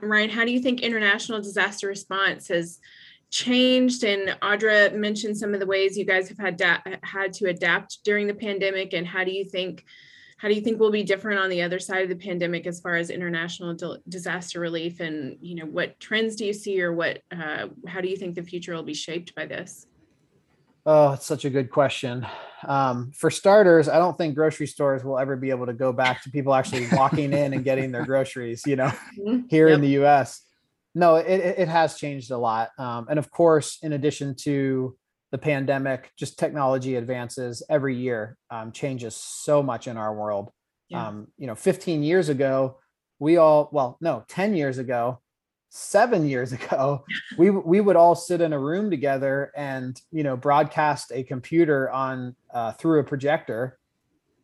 Ryan, how do you think international disaster response has changed? And Audra mentioned some of the ways you guys have had da- had to adapt during the pandemic, and how do you think how do you think we'll be different on the other side of the pandemic as far as international disaster relief and you know what trends do you see or what uh, how do you think the future will be shaped by this oh it's such a good question um, for starters i don't think grocery stores will ever be able to go back to people actually walking in and getting their groceries you know mm-hmm. here yep. in the us no it, it has changed a lot um, and of course in addition to the pandemic, just technology advances every year um, changes so much in our world. Yeah. Um, you know, 15 years ago, we all, well, no, 10 years ago, seven years ago, we we would all sit in a room together and you know broadcast a computer on uh, through a projector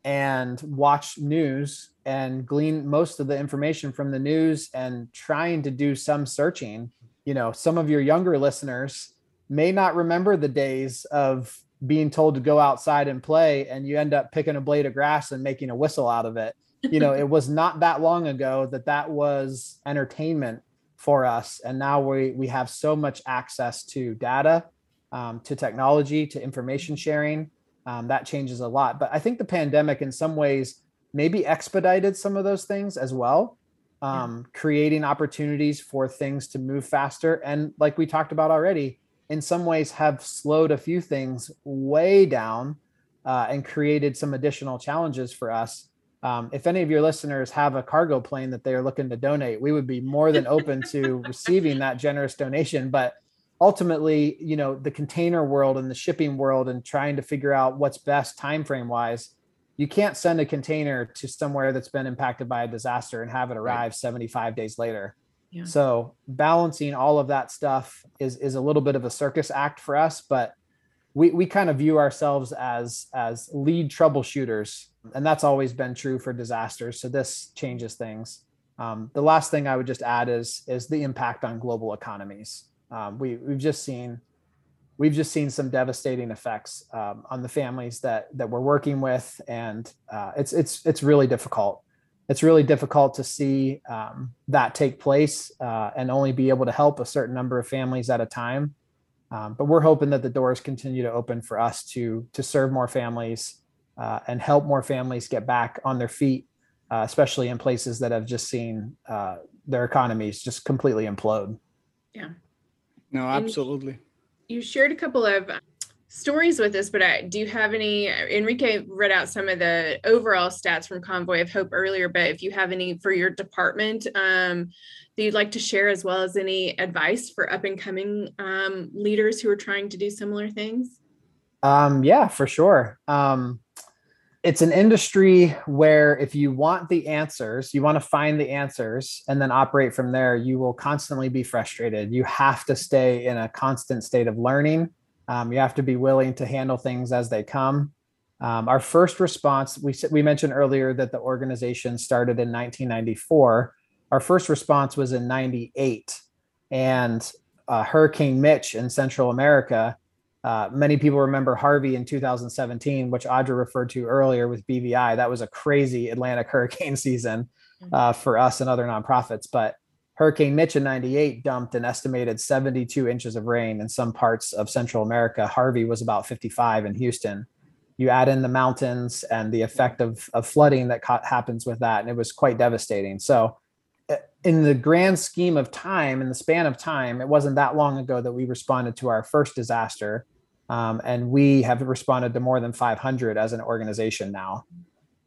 and watch news and glean most of the information from the news and trying to do some searching. You know, some of your younger listeners may not remember the days of being told to go outside and play and you end up picking a blade of grass and making a whistle out of it. You know it was not that long ago that that was entertainment for us and now we we have so much access to data um, to technology to information sharing. Um, that changes a lot but i think the pandemic in some ways maybe expedited some of those things as well um, creating opportunities for things to move faster. And like we talked about already in some ways have slowed a few things way down uh, and created some additional challenges for us. Um, if any of your listeners have a cargo plane that they are looking to donate, we would be more than open to receiving that generous donation. But ultimately, you know, the container world and the shipping world and trying to figure out what's best time frame wise, you can't send a container to somewhere that's been impacted by a disaster and have it arrive right. 75 days later. So balancing all of that stuff is is a little bit of a circus act for us, but we we kind of view ourselves as as lead troubleshooters, and that's always been true for disasters. So this changes things. Um, the last thing I would just add is is the impact on global economies. Um, we we've just seen we've just seen some devastating effects um, on the families that that we're working with, and uh, it's it's it's really difficult it's really difficult to see um, that take place uh, and only be able to help a certain number of families at a time. Um, but we're hoping that the doors continue to open for us to to serve more families uh, and help more families get back on their feet, uh, especially in places that have just seen uh, their economies just completely implode. Yeah. No, absolutely. And you shared a couple of stories with this, but I, do you have any? Enrique read out some of the overall stats from Convoy of Hope earlier, but if you have any for your department um, that you'd like to share, as well as any advice for up and coming um, leaders who are trying to do similar things? Um, yeah, for sure. Um, it's an industry where if you want the answers, you want to find the answers and then operate from there, you will constantly be frustrated. You have to stay in a constant state of learning. Um, you have to be willing to handle things as they come. Um, our first response, we, we mentioned earlier that the organization started in 1994. Our first response was in 98. And uh, Hurricane Mitch in Central America uh, many people remember Harvey in 2017, which Audra referred to earlier with BVI. That was a crazy Atlantic hurricane season mm-hmm. uh, for us and other nonprofits. But Hurricane Mitch in 98 dumped an estimated 72 inches of rain in some parts of Central America. Harvey was about 55 in Houston. You add in the mountains and the effect of, of flooding that happens with that, and it was quite devastating. So, uh, in the grand scheme of time, in the span of time, it wasn't that long ago that we responded to our first disaster um, and we have responded to more than 500 as an organization now.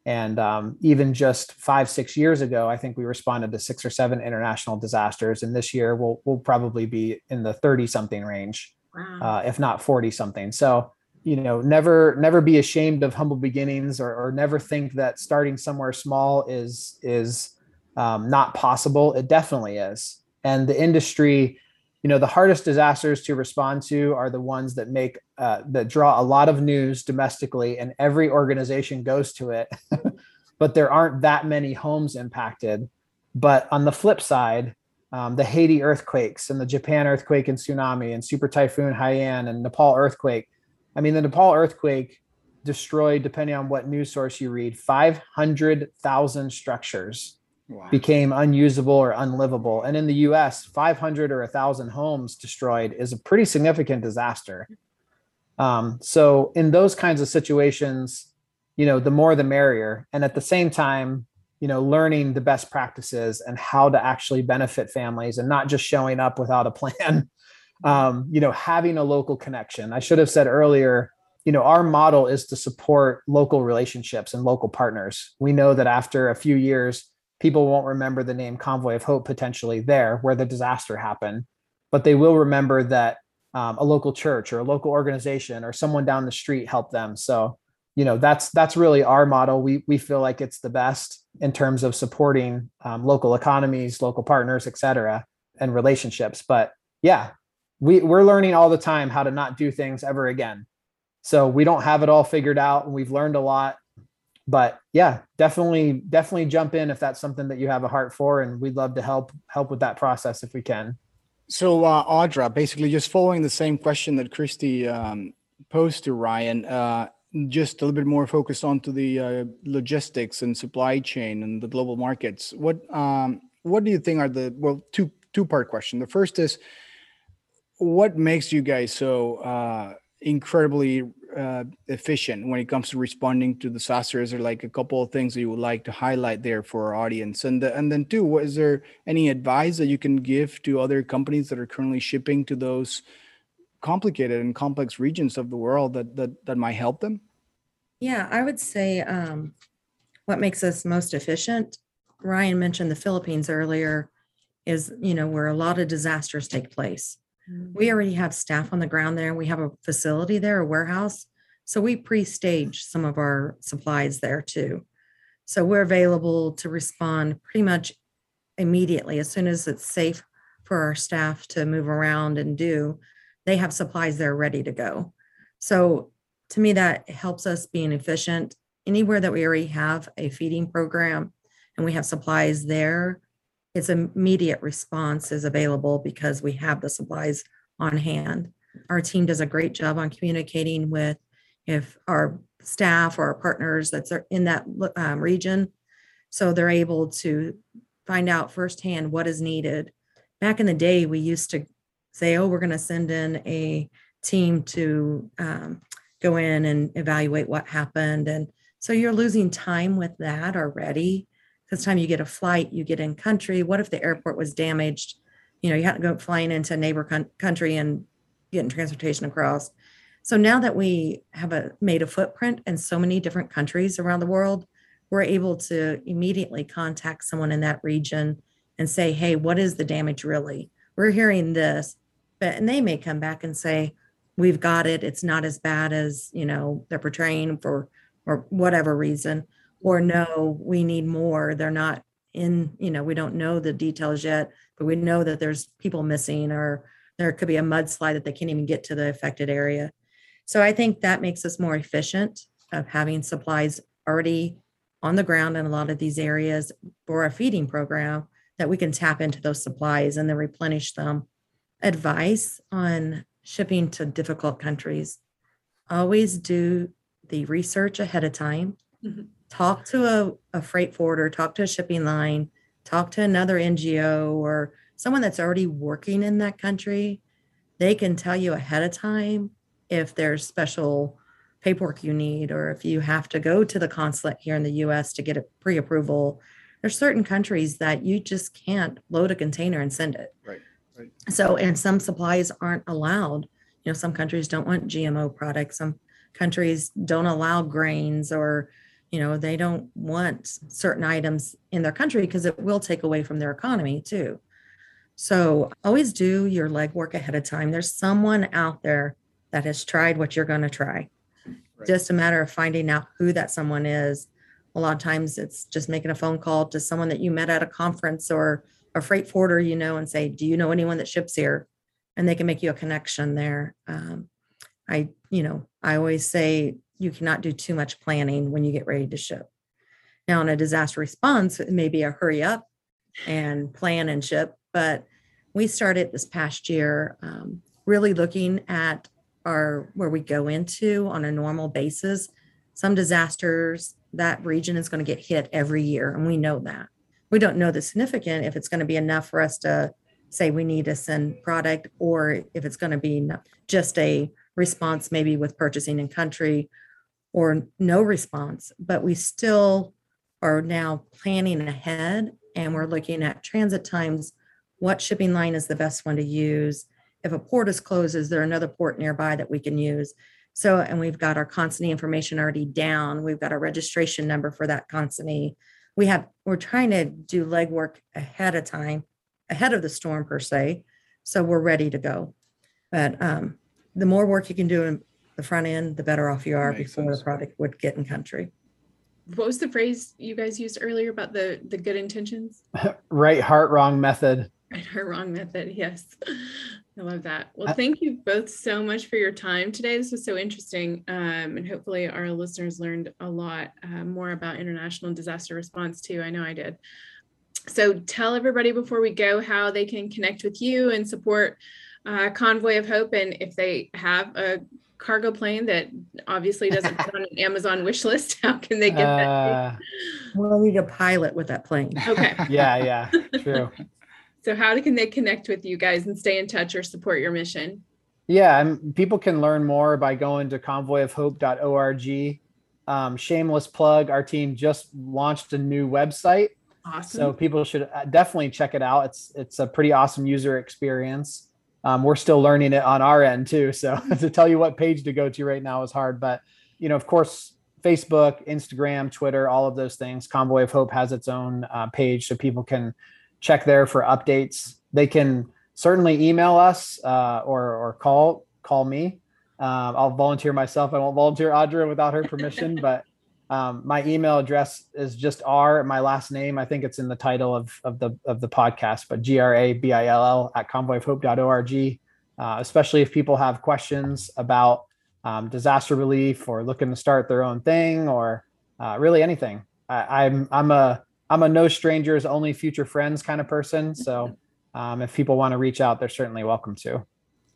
And um, even just five, six years ago, I think we responded to six or seven international disasters. And this year, we'll, we'll probably be in the 30 something range, wow. uh, if not 40 something. So, you know, never, never be ashamed of humble beginnings or, or never think that starting somewhere small is, is um, not possible. It definitely is. And the industry, you know the hardest disasters to respond to are the ones that make uh, that draw a lot of news domestically and every organization goes to it. But there aren't that many homes impacted. But on the flip side um, the haiti earthquakes and the japan earthquake and tsunami and super typhoon haiyan and nepal earthquake. I mean the nepal earthquake destroyed depending on what news source you read 500000 structures wow. became unusable or unlivable. And in the US, 500 or 1,000 homes destroyed is a pretty significant disaster. Um, so, in those kinds of situations, you know, the more the merrier. And at the same time, you know, learning the best practices and how to actually benefit families and not just showing up without a plan. Um, you know, having a local connection. I should have said earlier, you know, our model is to support local relationships and local partners. We know that after a few years, people won't remember the name Convoy of Hope potentially there where the disaster happened, but they will remember that um, a local church or a local organization or someone down the street helped them. So, you know, that's that's really our model. We we feel like it's the best in terms of supporting um, local economies, local partners, et cetera, and relationships. But yeah, we we're learning all the time how to not do things ever again. So we don't have it all figured out, and we've learned a lot but yeah, definitely, definitely jump in if that's something that you have a heart for, and we'd love to help help with that process if we can. So, uh, Audra, basically, just following the same question that Christy um, posed to Ryan, uh, just a little bit more focused onto the uh, logistics and supply chain and the global markets. What um, what do you think are the well two two part question? The first is, what makes you guys so uh, incredibly uh, efficient when it comes to responding to disasters or like a couple of things that you would like to highlight there for our audience and the, and then two is there any advice that you can give to other companies that are currently shipping to those complicated and complex regions of the world that that, that might help them yeah i would say um, what makes us most efficient ryan mentioned the philippines earlier is you know where a lot of disasters take place we mm-hmm. already have staff on the ground there. We have a facility there, a warehouse. So we pre stage some of our supplies there too. So we're available to respond pretty much immediately as soon as it's safe for our staff to move around and do. They have supplies there ready to go. So to me, that helps us being efficient. Anywhere that we already have a feeding program and we have supplies there, its immediate response is available because we have the supplies on hand. Our team does a great job on communicating with if our staff or our partners that's in that um, region. So they're able to find out firsthand what is needed. Back in the day, we used to say, oh, we're going to send in a team to um, go in and evaluate what happened. And so you're losing time with that already because time you get a flight, you get in country. What if the airport was damaged? You know, you have to go flying into a neighbor country and getting transportation across. So now that we have a made a footprint in so many different countries around the world, we're able to immediately contact someone in that region and say, "Hey, what is the damage really? We're hearing this." But and they may come back and say, "We've got it. It's not as bad as, you know, they're portraying for or whatever reason." Or mm-hmm. no, we need more. They're not in, you know, we don't know the details yet, but we know that there's people missing or there could be a mudslide that they can't even get to the affected area. So I think that makes us more efficient of having supplies already on the ground in a lot of these areas for a feeding program that we can tap into those supplies and then replenish them. Advice on shipping to difficult countries always do the research ahead of time. Mm-hmm. Talk to a, a freight forwarder, talk to a shipping line, talk to another NGO or someone that's already working in that country. They can tell you ahead of time if there's special paperwork you need or if you have to go to the consulate here in the US to get a pre-approval. There's certain countries that you just can't load a container and send it. Right. Right. So and some supplies aren't allowed. You know, some countries don't want GMO products. Some countries don't allow grains or you know they don't want certain items in their country because it will take away from their economy too so always do your legwork ahead of time there's someone out there that has tried what you're going to try right. just a matter of finding out who that someone is a lot of times it's just making a phone call to someone that you met at a conference or a freight forwarder you know and say do you know anyone that ships here and they can make you a connection there um, i you know i always say you cannot do too much planning when you get ready to ship. Now, in a disaster response, it may be a hurry up and plan and ship, but we started this past year um, really looking at our where we go into on a normal basis. Some disasters, that region is going to get hit every year, and we know that. We don't know the significant if it's going to be enough for us to say we need to send product or if it's going to be just a response maybe with purchasing in country or no response, but we still are now planning ahead and we're looking at transit times. What shipping line is the best one to use? If a port is closed, is there another port nearby that we can use? So, and we've got our consignee information already down. We've got our registration number for that consignee. We have, we're trying to do legwork ahead of time, ahead of the storm per se. So we're ready to go. But um, the more work you can do in the front end, the better off you are Makes before sense. the product would get in country. What was the phrase you guys used earlier about the the good intentions? right heart, wrong method. Right heart, wrong method. Yes. I love that. Well, thank you both so much for your time today. This was so interesting. Um, and hopefully, our listeners learned a lot uh, more about international disaster response, too. I know I did. So, tell everybody before we go how they can connect with you and support uh, Convoy of Hope. And if they have a cargo plane that obviously doesn't put on an Amazon wish list? How can they get uh, that? We'll need a pilot with that plane. Okay. yeah, yeah, true. so how can they connect with you guys and stay in touch or support your mission? Yeah, and people can learn more by going to convoyofhope.org. Um, shameless plug, our team just launched a new website. Awesome. So people should uh, definitely check it out. It's it's a pretty awesome user experience um, we're still learning it on our end too. So to tell you what page to go to right now is hard. But you know, of course, Facebook, Instagram, Twitter, all of those things. Convoy of Hope has its own uh, page, so people can check there for updates. They can certainly email us uh, or or call call me. Um, I'll volunteer myself. I won't volunteer Audra without her permission, but um, my email address is just R, my last name. I think it's in the title of, of the of the podcast, but G R A B I L L at convoyofhope.org. Uh, especially if people have questions about um, disaster relief or looking to start their own thing or uh, really anything. I, I'm I'm a I'm a no strangers, only future friends kind of person. So um, if people want to reach out, they're certainly welcome to.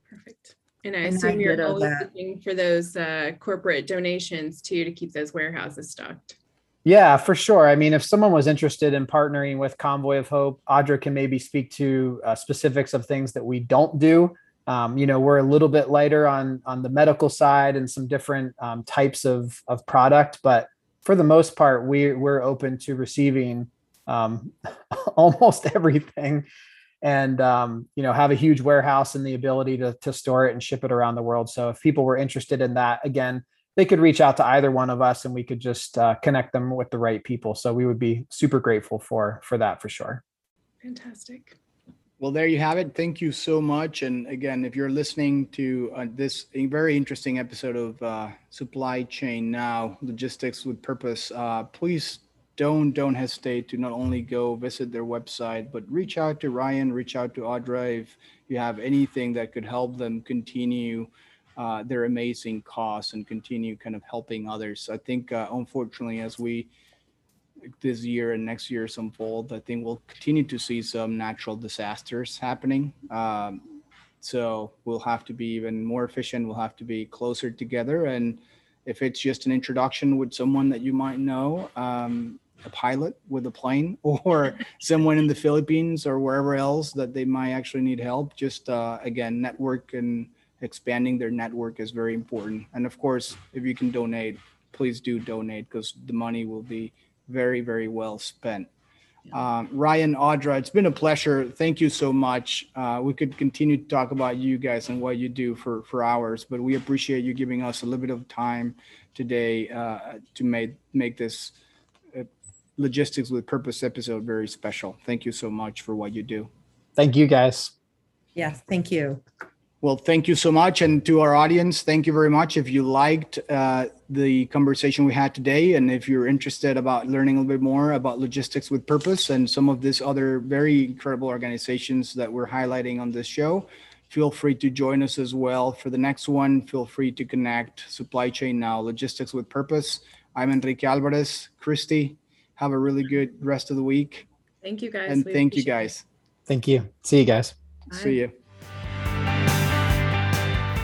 Perfect. And I And I assume you're always that. looking for those uh, corporate donations too, to keep those warehouses stocked. Yeah, for sure. I mean, if someone was interested in partnering with Convoy of Hope, Audra can maybe speak to uh, specifics of things that we don't do. Um, you know, we're a little bit lighter on on the medical side and some different um, types of of product, but for the most part, we we're open to receiving um, almost everything. And um, you know have a huge warehouse and the ability to, to store it and ship it around the world. So if people were interested in that again they could reach out to either one of us and we could just uh, connect them with the right people. So we would be super grateful for for that for sure. Fantastic. Well, there you have it. Thank you so much. And again, if you're listening to uh, this very interesting episode of uh, Supply Chain Now, Logistics with Purpose, uh, please don't don't hesitate to not only go visit their website, but reach out to Ryan, reach out to Audra if you have anything that could help them continue uh, their amazing cause and continue kind of helping others. I think, uh, unfortunately, as we this year and next year unfold, I think we'll continue to see some natural disasters happening. Um, so we'll have to be even more efficient. We'll have to be closer together. And if it's just an introduction with someone that you might know, um, a pilot with a plane, or someone in the Philippines or wherever else that they might actually need help, just uh, again, network and expanding their network is very important. And of course, if you can donate, please do donate because the money will be very, very well spent. Um, Ryan, Audra, it's been a pleasure. Thank you so much. Uh, we could continue to talk about you guys and what you do for, for hours, but we appreciate you giving us a little bit of time today uh, to make, make this uh, Logistics with Purpose episode very special. Thank you so much for what you do. thank you guys Yes, thank you. Well, thank you so much. And to our audience, thank you very much. If you liked uh, the conversation we had today, and if you're interested about learning a little bit more about logistics with purpose and some of these other very incredible organizations that we're highlighting on this show, feel free to join us as well for the next one. Feel free to connect Supply Chain Now, Logistics with Purpose. I'm Enrique Alvarez. Christy, have a really good rest of the week. Thank you guys. And We thank you appreciate it. guys. thank you see you guys See you.